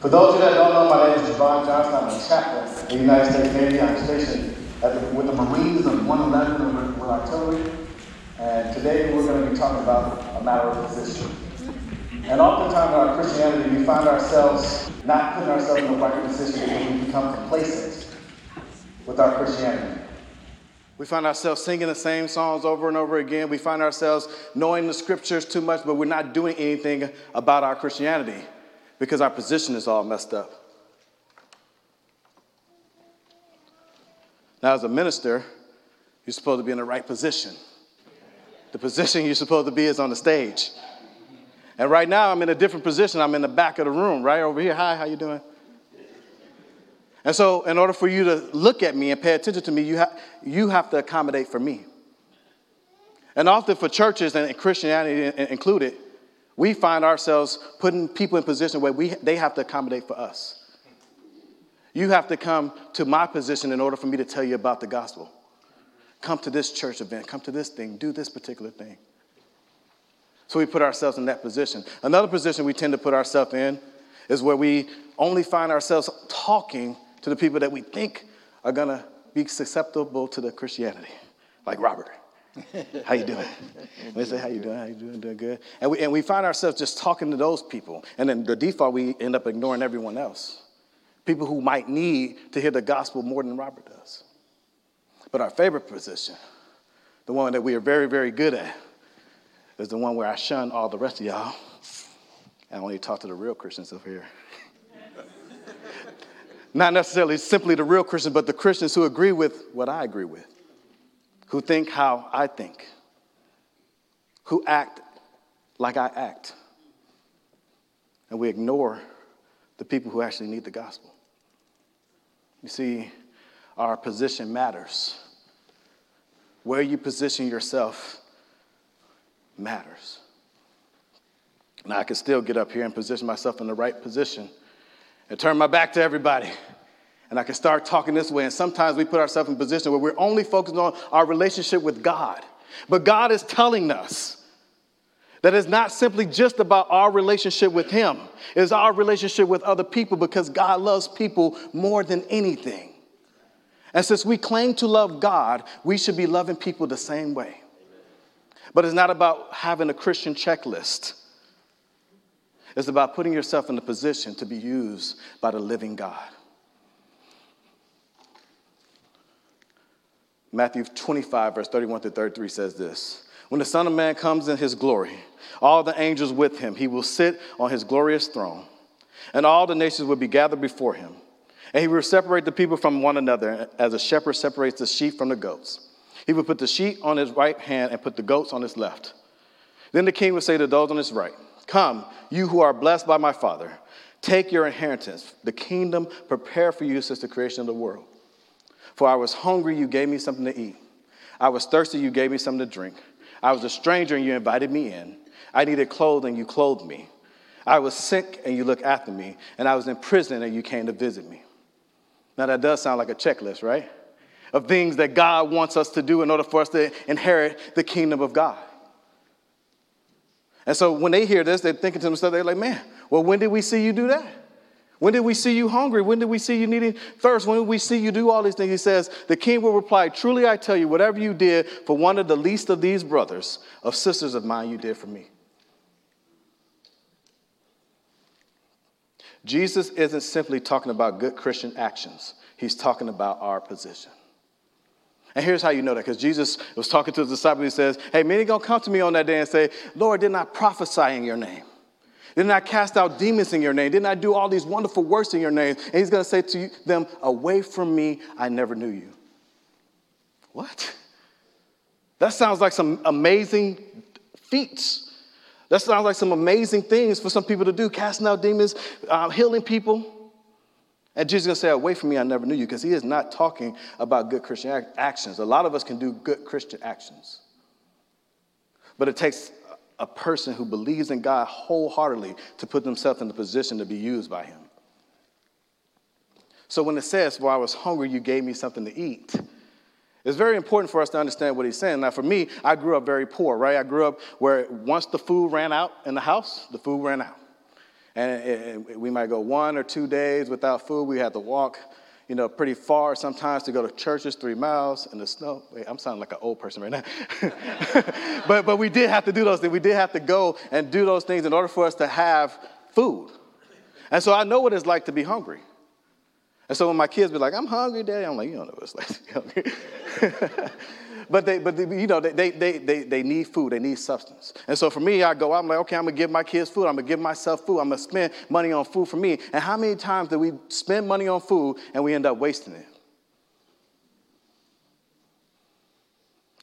For those of you that don't know, my name is Javon Johnson. I'm a chaplain in the United States Navy. I'm stationed the, with the Marines on 111 with artillery. And today we're going to be talking about a matter of position. And oftentimes in our Christianity, we find ourselves not putting ourselves in the right position because we become complacent with our Christianity. We find ourselves singing the same songs over and over again. We find ourselves knowing the scriptures too much, but we're not doing anything about our Christianity because our position is all messed up. Now, as a minister, you're supposed to be in the right position. The position you're supposed to be is on the stage. And right now, I'm in a different position. I'm in the back of the room, right over here. Hi, how you doing? And so, in order for you to look at me and pay attention to me, you, ha- you have to accommodate for me. And often, for churches and Christianity included, we find ourselves putting people in position where we, they have to accommodate for us. You have to come to my position in order for me to tell you about the gospel. Come to this church event, come to this thing, do this particular thing. So we put ourselves in that position. Another position we tend to put ourselves in is where we only find ourselves talking to the people that we think are gonna be susceptible to the Christianity, like Robert. how you doing? We say, how you doing? How you doing? Doing good? And we, and we find ourselves just talking to those people. And then the default, we end up ignoring everyone else. People who might need to hear the gospel more than Robert does. But our favorite position, the one that we are very, very good at, is the one where I shun all the rest of y'all. I only talk to the real Christians over here. Not necessarily simply the real Christians, but the Christians who agree with what I agree with who think how I think, who act like I act. And we ignore the people who actually need the gospel. You see, our position matters. Where you position yourself matters. Now, I can still get up here and position myself in the right position and turn my back to everybody and I can start talking this way. And sometimes we put ourselves in a position where we're only focused on our relationship with God. But God is telling us that it's not simply just about our relationship with Him, it's our relationship with other people because God loves people more than anything. And since we claim to love God, we should be loving people the same way. But it's not about having a Christian checklist. It's about putting yourself in a position to be used by the living God. Matthew 25, verse 31 to 33 says this When the Son of Man comes in his glory, all the angels with him, he will sit on his glorious throne, and all the nations will be gathered before him. And he will separate the people from one another as a shepherd separates the sheep from the goats. He will put the sheep on his right hand and put the goats on his left. Then the king will say to those on his right, Come, you who are blessed by my Father, take your inheritance, the kingdom prepared for you since the creation of the world. For I was hungry, you gave me something to eat. I was thirsty, you gave me something to drink. I was a stranger, and you invited me in. I needed clothing, you clothed me. I was sick, and you looked after me. And I was in prison, and you came to visit me. Now, that does sound like a checklist, right? Of things that God wants us to do in order for us to inherit the kingdom of God. And so when they hear this, they're thinking to themselves, they're like, man, well, when did we see you do that? When did we see you hungry? When did we see you needing thirst? When did we see you do all these things? He says, The king will reply, Truly I tell you, whatever you did for one of the least of these brothers, of sisters of mine, you did for me. Jesus isn't simply talking about good Christian actions, he's talking about our position. And here's how you know that, because Jesus was talking to his disciples. He says, Hey, many gonna come to me on that day and say, Lord, didn't I prophesy in your name? Didn't I cast out demons in your name? Didn't I do all these wonderful works in your name? And he's going to say to them, Away from me, I never knew you. What? That sounds like some amazing feats. That sounds like some amazing things for some people to do, casting out demons, uh, healing people. And Jesus is going to say, Away from me, I never knew you, because he is not talking about good Christian actions. A lot of us can do good Christian actions. But it takes a person who believes in God wholeheartedly to put themselves in the position to be used by Him. So when it says, While I was hungry, you gave me something to eat, it's very important for us to understand what he's saying. Now, for me, I grew up very poor, right? I grew up where once the food ran out in the house, the food ran out. And it, it, we might go one or two days without food. We had to walk, you know, pretty far sometimes to go to churches, three miles in the snow. Wait, I'm sounding like an old person right now. but, but we did have to do those things. We did have to go and do those things in order for us to have food. And so I know what it's like to be hungry. And so when my kids be like, I'm hungry, Daddy, I'm like, you don't know what it's like to be hungry. but they, but they, you know, they, they, they, they need food, they need substance. And so for me, I go I'm like, okay, I'm gonna give my kids food, I'm gonna give myself food, I'm gonna spend money on food for me. And how many times do we spend money on food and we end up wasting it?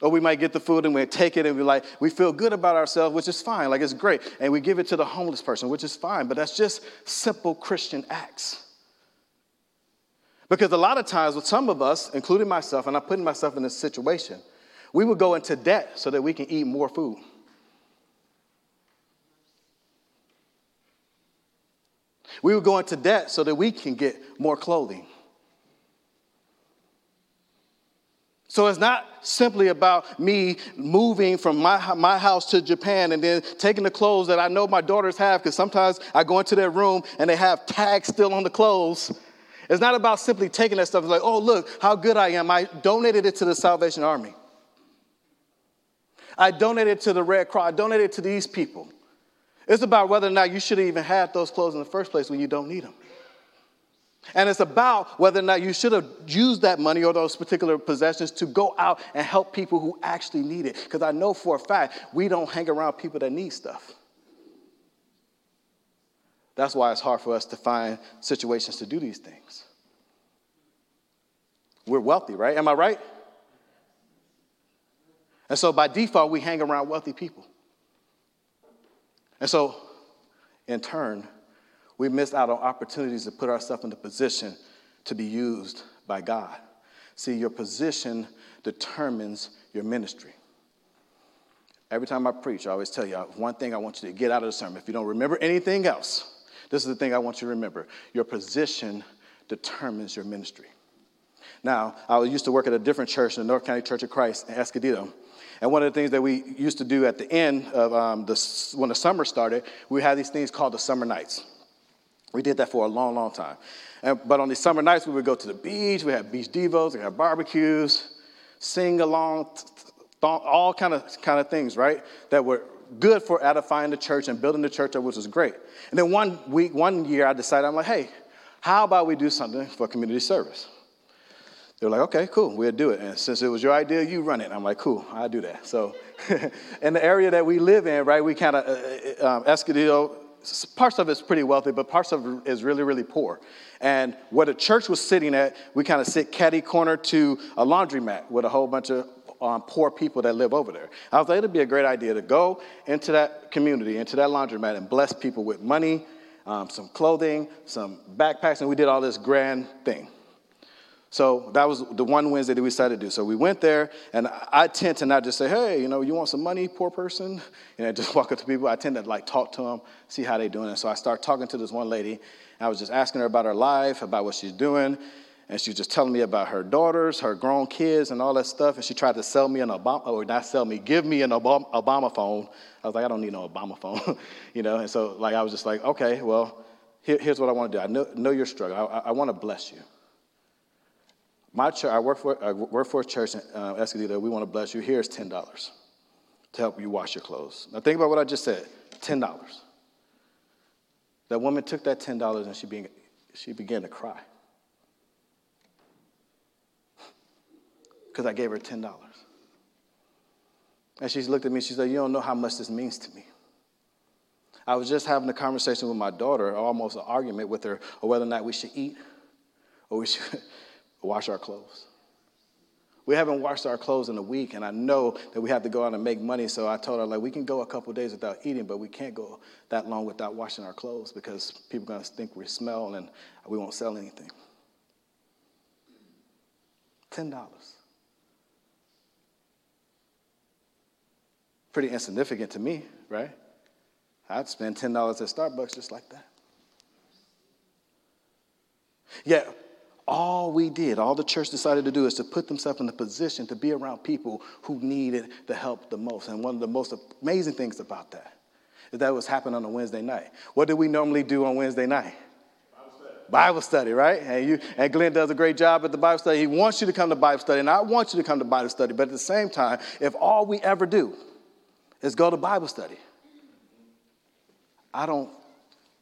Or we might get the food and we take it and we like, we feel good about ourselves, which is fine, like it's great. And we give it to the homeless person, which is fine, but that's just simple Christian acts. Because a lot of times with some of us, including myself, and I'm putting myself in this situation, we would go into debt so that we can eat more food. We would go into debt so that we can get more clothing. So it's not simply about me moving from my, my house to Japan and then taking the clothes that I know my daughters have, because sometimes I go into their room and they have tags still on the clothes. It's not about simply taking that stuff. It's like, oh, look how good I am. I donated it to the Salvation Army. I donated to the Red Cross. I donated to these people. It's about whether or not you should have even had those clothes in the first place when you don't need them. And it's about whether or not you should have used that money or those particular possessions to go out and help people who actually need it. Because I know for a fact we don't hang around people that need stuff. That's why it's hard for us to find situations to do these things. We're wealthy, right? Am I right? And so by default, we hang around wealthy people. And so, in turn, we miss out on opportunities to put ourselves in the position to be used by God. See, your position determines your ministry. Every time I preach, I always tell you one thing I want you to get out of the sermon. If you don't remember anything else, this is the thing I want you to remember your position determines your ministry. Now, I used to work at a different church, the North County Church of Christ in Escondido. And one of the things that we used to do at the end of um, the, when the summer started, we had these things called the summer nights. We did that for a long, long time. And, but on these summer nights, we would go to the beach, we had beach devos, we had barbecues, sing along, all kind of, kind of things, right? That were good for edifying the church and building the church up, which was great. And then one week, one year, I decided, I'm like, hey, how about we do something for community service? They were like, okay, cool, we'll do it. And since it was your idea, you run it. I'm like, cool, I'll do that. So, in the area that we live in, right, we kind of, uh, uh, um, parts of it's pretty wealthy, but parts of it is really, really poor. And where the church was sitting at, we kind of sit catty corner to a laundromat with a whole bunch of um, poor people that live over there. I was like, it'd be a great idea to go into that community, into that laundromat, and bless people with money, um, some clothing, some backpacks, and we did all this grand thing. So that was the one Wednesday that we decided to do. So we went there, and I tend to not just say, "Hey, you know, you want some money, poor person?" You know, just walk up to people. I tend to like talk to them, see how they're doing. And so I start talking to this one lady. I was just asking her about her life, about what she's doing, and she was just telling me about her daughters, her grown kids, and all that stuff. And she tried to sell me an Obama, or not sell me, give me an Obama, Obama phone. I was like, I don't need no Obama phone, you know. And so, like, I was just like, okay, well, here, here's what I want to do. I know, know you're struggling. I, I, I want to bless you. My church, I work for, a church in uh, Escondido. We want to bless you. Here's ten dollars to help you wash your clothes. Now, think about what I just said. Ten dollars. That woman took that ten dollars and she began, she began to cry. because I gave her $10. And she looked at me, she said, You don't know how much this means to me. I was just having a conversation with my daughter, almost an argument with her, or whether or not we should eat or we should wash our clothes. We haven't washed our clothes in a week, and I know that we have to go out and make money. So I told her, like, we can go a couple days without eating, but we can't go that long without washing our clothes because people are going to think we smell and we won't sell anything. $10. pretty insignificant to me, right? I'd spend $10 at Starbucks just like that. Yet, all we did, all the church decided to do is to put themselves in a position to be around people who needed the help the most. And one of the most amazing things about that Is that what's happening on a Wednesday night? What do we normally do on Wednesday night? Bible study, right? And you and Glenn does a great job at the Bible study. He wants you to come to Bible study, and I want you to come to Bible study. But at the same time, if all we ever do is go to Bible study, I don't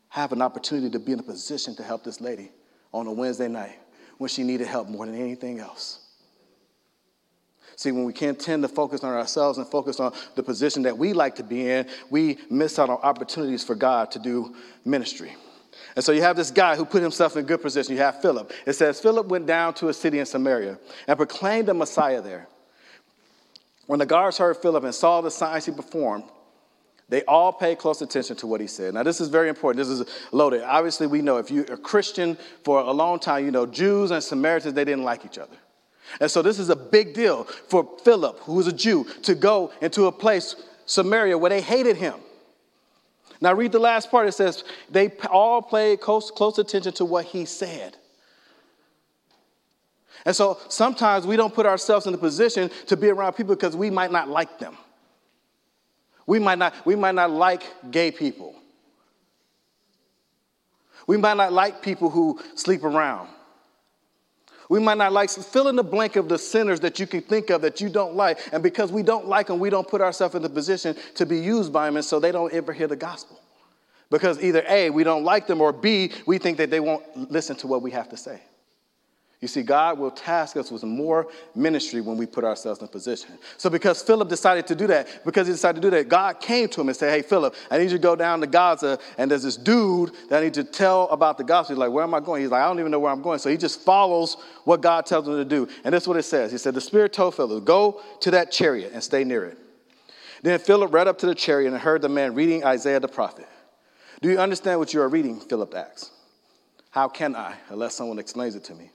have an opportunity to be in a position to help this lady on a Wednesday night when she needed help more than anything else. See, when we can't tend to focus on ourselves and focus on the position that we like to be in, we miss out on opportunities for God to do ministry. And so you have this guy who put himself in a good position. You have Philip. It says Philip went down to a city in Samaria and proclaimed the Messiah there. When the guards heard Philip and saw the signs he performed, they all pay close attention to what he said. Now, this is very important. This is loaded. Obviously, we know if you're a Christian for a long time, you know Jews and Samaritans, they didn't like each other. And so, this is a big deal for Philip, who was a Jew, to go into a place, Samaria, where they hated him. Now, read the last part. It says, they all paid close, close attention to what he said. And so sometimes we don't put ourselves in the position to be around people because we might not like them. We might not, we might not like gay people. We might not like people who sleep around. We might not like, fill in the blank of the sinners that you can think of that you don't like. And because we don't like them, we don't put ourselves in the position to be used by them, and so they don't ever hear the gospel. Because either A, we don't like them, or B, we think that they won't listen to what we have to say. You see, God will task us with more ministry when we put ourselves in position. So, because Philip decided to do that, because he decided to do that, God came to him and said, Hey, Philip, I need you to go down to Gaza, and there's this dude that I need to tell about the gospel. He's like, Where am I going? He's like, I don't even know where I'm going. So, he just follows what God tells him to do. And that's what it says. He said, The Spirit told Philip, Go to that chariot and stay near it. Then Philip ran up to the chariot and heard the man reading Isaiah the prophet. Do you understand what you are reading? Philip asked. How can I, unless someone explains it to me?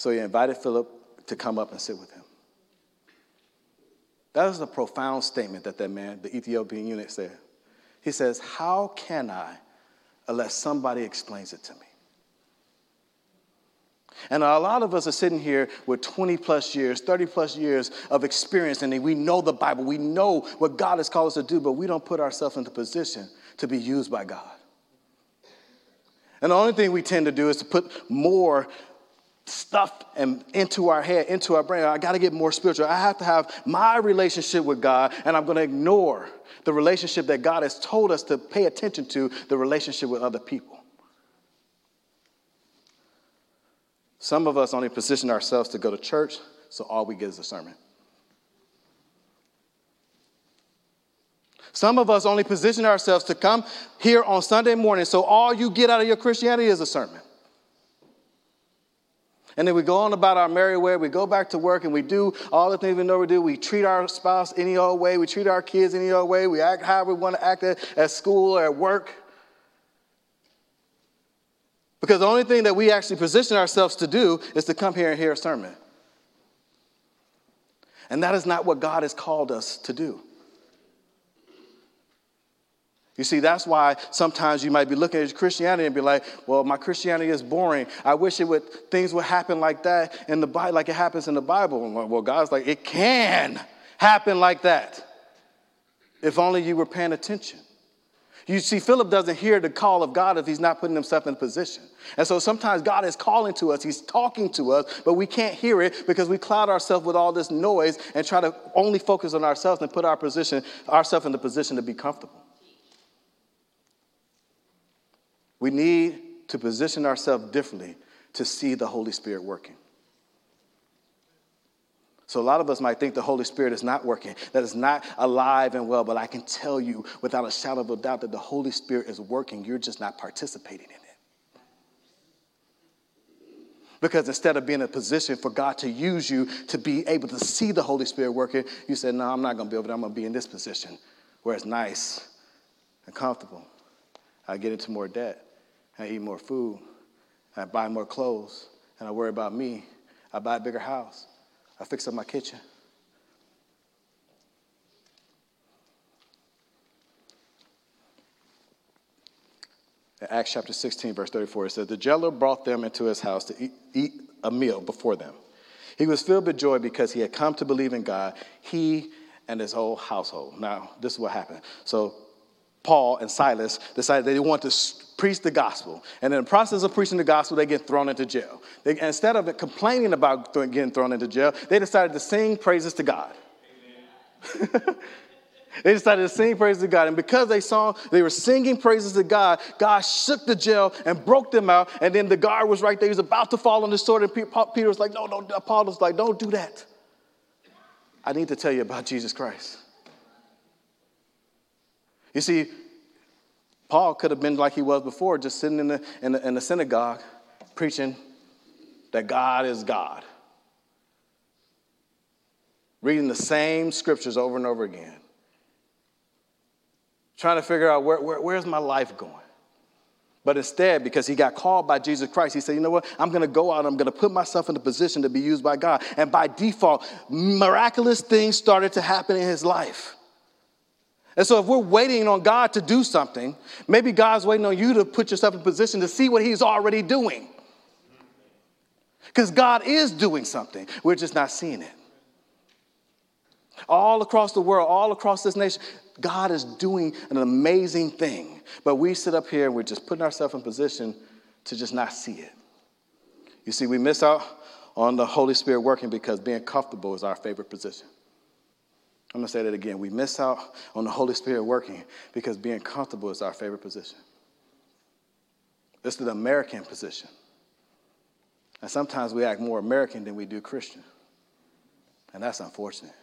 So he invited Philip to come up and sit with him. That is a profound statement that that man, the Ethiopian eunuch, said. He says, How can I unless somebody explains it to me? And a lot of us are sitting here with 20 plus years, 30 plus years of experience, and we know the Bible, we know what God has called us to do, but we don't put ourselves in the position to be used by God. And the only thing we tend to do is to put more stuff and into our head, into our brain. I got to get more spiritual. I have to have my relationship with God, and I'm going to ignore the relationship that God has told us to pay attention to, the relationship with other people. Some of us only position ourselves to go to church, so all we get is a sermon. Some of us only position ourselves to come here on Sunday morning, so all you get out of your Christianity is a sermon. And then we go on about our merry way. We go back to work and we do all the things we know we do. We treat our spouse any old way. We treat our kids any old way. We act how we want to act at, at school or at work. Because the only thing that we actually position ourselves to do is to come here and hear a sermon. And that is not what God has called us to do. You see, that's why sometimes you might be looking at Christianity and be like, well, my Christianity is boring. I wish it would things would happen like that in the Bible, like it happens in the Bible. Well, God's like, it can happen like that. If only you were paying attention. You see, Philip doesn't hear the call of God if he's not putting himself in position. And so sometimes God is calling to us, he's talking to us, but we can't hear it because we cloud ourselves with all this noise and try to only focus on ourselves and put our position, ourselves in the position to be comfortable. We need to position ourselves differently to see the Holy Spirit working. So, a lot of us might think the Holy Spirit is not working, that it's not alive and well, but I can tell you without a shadow of a doubt that the Holy Spirit is working. You're just not participating in it. Because instead of being in a position for God to use you to be able to see the Holy Spirit working, you said, No, I'm not going to be there. I'm going to be in this position where it's nice and comfortable. I get into more debt. I eat more food. I buy more clothes. And I worry about me. I buy a bigger house. I fix up my kitchen. Acts chapter 16, verse 34, it says, The jailer brought them into his house to eat, eat a meal before them. He was filled with joy because he had come to believe in God, he and his whole household. Now, this is what happened. So Paul and Silas decided they want to preach the gospel. And in the process of preaching the gospel, they get thrown into jail. They, instead of complaining about getting thrown into jail, they decided to sing praises to God. they decided to sing praises to God. And because they saw they were singing praises to God, God shook the jail and broke them out. And then the guard was right there. He was about to fall on the sword. And Peter was like, no, no, Paul was like, don't do that. I need to tell you about Jesus Christ. You see, Paul could have been like he was before, just sitting in the, in the, in the synagogue preaching that God is God, reading the same scriptures over and over again, trying to figure out where, where, where's my life going. But instead, because he got called by Jesus Christ, he said, You know what? I'm going to go out, I'm going to put myself in a position to be used by God. And by default, miraculous things started to happen in his life. And so, if we're waiting on God to do something, maybe God's waiting on you to put yourself in position to see what He's already doing. Because God is doing something, we're just not seeing it. All across the world, all across this nation, God is doing an amazing thing. But we sit up here and we're just putting ourselves in position to just not see it. You see, we miss out on the Holy Spirit working because being comfortable is our favorite position. I'm going to say that again. We miss out on the Holy Spirit working because being comfortable is our favorite position. This is the American position. And sometimes we act more American than we do Christian. And that's unfortunate.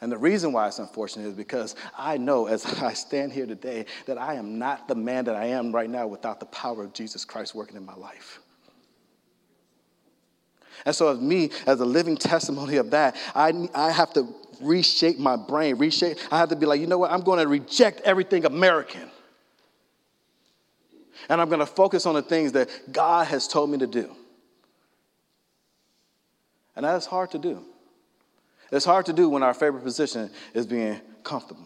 And the reason why it's unfortunate is because I know as I stand here today that I am not the man that I am right now without the power of Jesus Christ working in my life. And so, as me, as a living testimony of that, I, I have to reshape my brain, reshape. I have to be like, you know what? I'm going to reject everything American. And I'm going to focus on the things that God has told me to do. And that's hard to do. It's hard to do when our favorite position is being comfortable.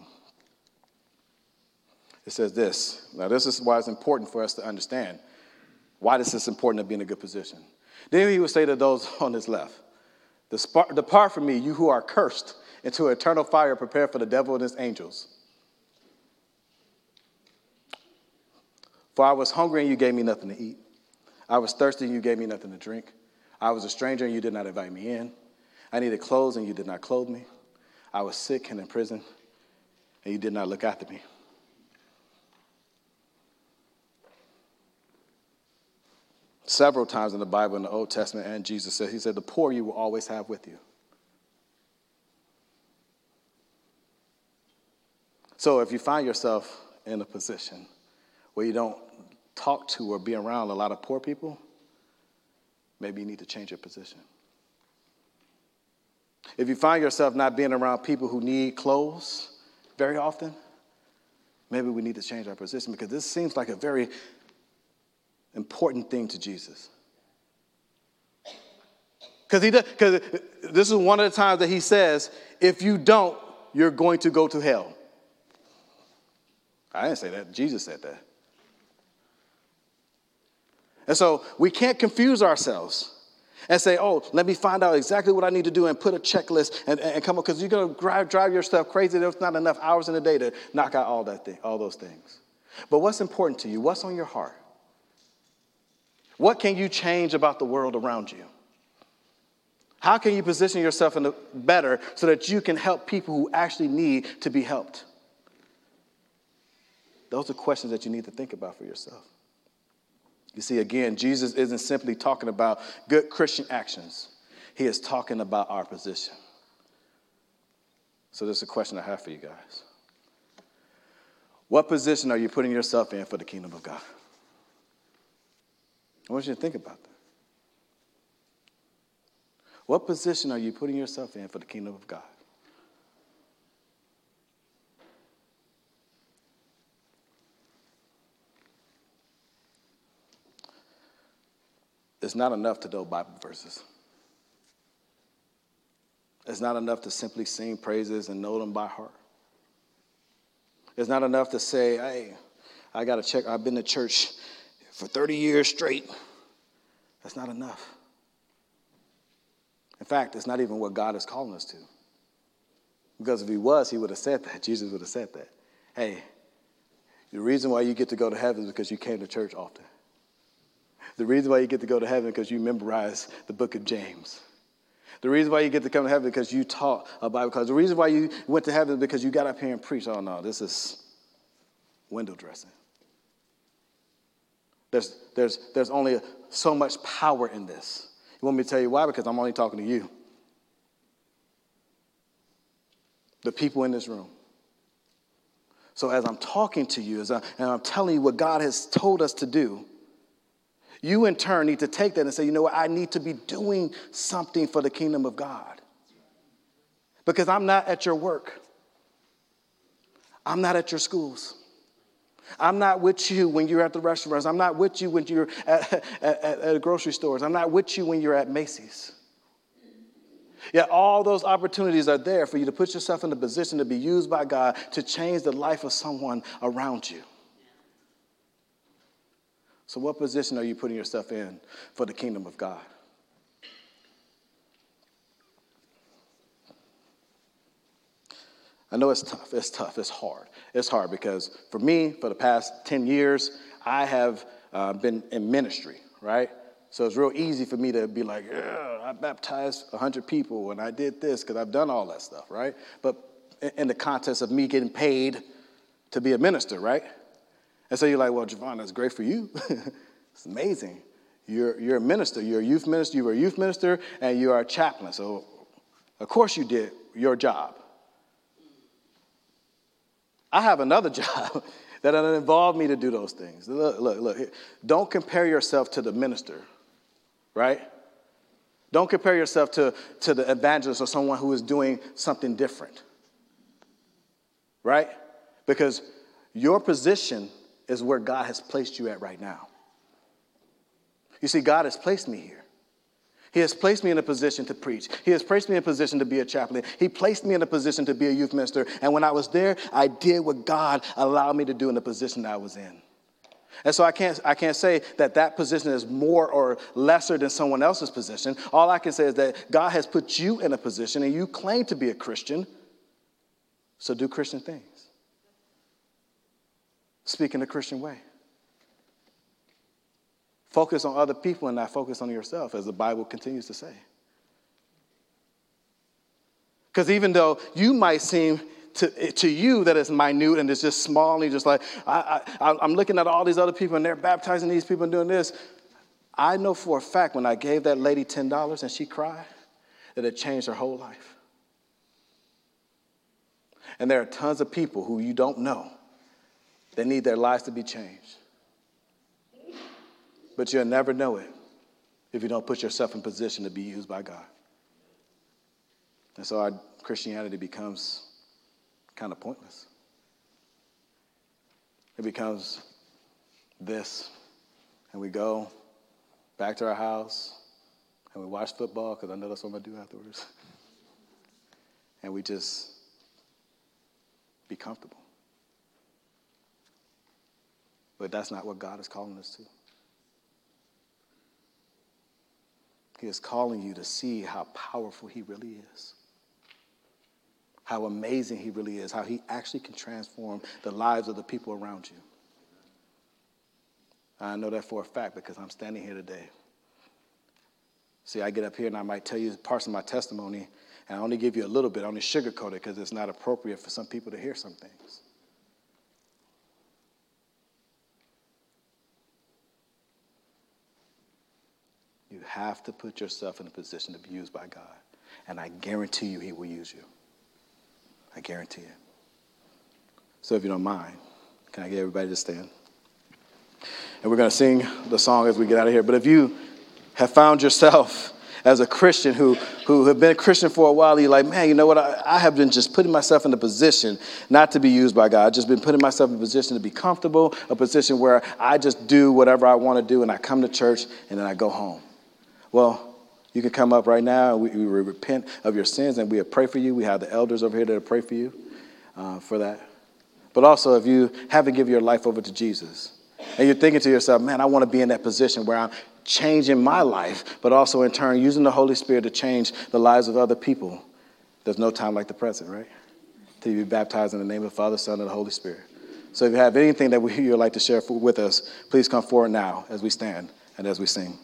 It says this. Now, this is why it's important for us to understand why this is important to be in a good position. Then he would say to those on his left, Depart from me, you who are cursed, into eternal fire prepared for the devil and his angels. For I was hungry and you gave me nothing to eat. I was thirsty and you gave me nothing to drink. I was a stranger and you did not invite me in. I needed clothes and you did not clothe me. I was sick and in prison and you did not look after me. Several times in the Bible, in the Old Testament, and Jesus said, He said, The poor you will always have with you. So if you find yourself in a position where you don't talk to or be around a lot of poor people, maybe you need to change your position. If you find yourself not being around people who need clothes very often, maybe we need to change our position because this seems like a very important thing to Jesus. Because he because this is one of the times that he says, if you don't, you're going to go to hell. I didn't say that. Jesus said that. And so we can't confuse ourselves and say, oh, let me find out exactly what I need to do and put a checklist and, and come up, because you're going to drive, yourself crazy. There's not enough hours in the day to knock out all, that thing, all those things. But what's important to you? What's on your heart? What can you change about the world around you? How can you position yourself in the better so that you can help people who actually need to be helped? Those are questions that you need to think about for yourself. You see, again, Jesus isn't simply talking about good Christian actions, he is talking about our position. So, there's a question I have for you guys. What position are you putting yourself in for the kingdom of God? I want you to think about that. What position are you putting yourself in for the kingdom of God? It's not enough to know Bible verses. It's not enough to simply sing praises and know them by heart. It's not enough to say, hey, I got to check, I've been to church for 30 years straight. That's not enough. In fact, it's not even what God is calling us to. Because if He was, He would have said that. Jesus would have said that. Hey, The reason why you get to go to heaven is because you came to church often. The reason why you get to go to heaven because you memorize the book of James. The reason why you get to come to heaven because you taught a Bible class. The reason why you went to heaven because you got up here and preached. Oh, no, this is window dressing. There's, there's, there's only so much power in this. You want me to tell you why? Because I'm only talking to you. The people in this room. So as I'm talking to you, as I, and I'm telling you what God has told us to do, you in turn need to take that and say, you know what, I need to be doing something for the kingdom of God. Because I'm not at your work. I'm not at your schools. I'm not with you when you're at the restaurants. I'm not with you when you're at, at, at, at grocery stores. I'm not with you when you're at Macy's. Yet all those opportunities are there for you to put yourself in a position to be used by God to change the life of someone around you. So, what position are you putting yourself in for the kingdom of God? I know it's tough. It's tough. It's hard. It's hard because for me, for the past 10 years, I have uh, been in ministry, right? So it's real easy for me to be like, I baptized 100 people and I did this because I've done all that stuff, right? But in the context of me getting paid to be a minister, right? And so you're like, well, Javon, that's great for you. it's amazing. You're, you're a minister. You're a youth minister. You were a youth minister and you are a chaplain. So, of course, you did your job. I have another job that involved me to do those things. Look, look, look. Don't compare yourself to the minister, right? Don't compare yourself to, to the evangelist or someone who is doing something different, right? Because your position is where God has placed you at right now. You see, God has placed me here. He has placed me in a position to preach. He has placed me in a position to be a chaplain. He placed me in a position to be a youth minister. And when I was there, I did what God allowed me to do in the position that I was in. And so I can't, I can't say that that position is more or lesser than someone else's position. All I can say is that God has put you in a position and you claim to be a Christian, so do Christian things. Speak in a Christian way. Focus on other people and not focus on yourself, as the Bible continues to say. Because even though you might seem to, to you that it's minute and it's just small, and you're just like, I, I, I'm looking at all these other people and they're baptizing these people and doing this. I know for a fact when I gave that lady $10 and she cried, that it changed her whole life. And there are tons of people who you don't know that need their lives to be changed. But you'll never know it if you don't put yourself in position to be used by God. And so our Christianity becomes kind of pointless. It becomes this, and we go back to our house and we watch football because I know that's what I'm to do afterwards. and we just be comfortable. But that's not what God is calling us to. He is calling you to see how powerful He really is, how amazing He really is, how He actually can transform the lives of the people around you. I know that for a fact because I'm standing here today. See, I get up here and I might tell you parts of my testimony, and I only give you a little bit, I only sugarcoat it because it's not appropriate for some people to hear some things. Have to put yourself in a position to be used by God. And I guarantee you, He will use you. I guarantee it. So if you don't mind, can I get everybody to stand? And we're going to sing the song as we get out of here. But if you have found yourself as a Christian who, who have been a Christian for a while, you're like, man, you know what? I, I have been just putting myself in a position not to be used by God. I've just been putting myself in a position to be comfortable, a position where I just do whatever I want to do and I come to church and then I go home. Well, you can come up right now. We, we repent of your sins and we pray for you. We have the elders over here that pray for you uh, for that. But also, if you haven't given your life over to Jesus and you're thinking to yourself, man, I want to be in that position where I'm changing my life, but also in turn using the Holy Spirit to change the lives of other people, there's no time like the present, right? To be baptized in the name of the Father, Son, and the Holy Spirit. So if you have anything that you would like to share with us, please come forward now as we stand and as we sing.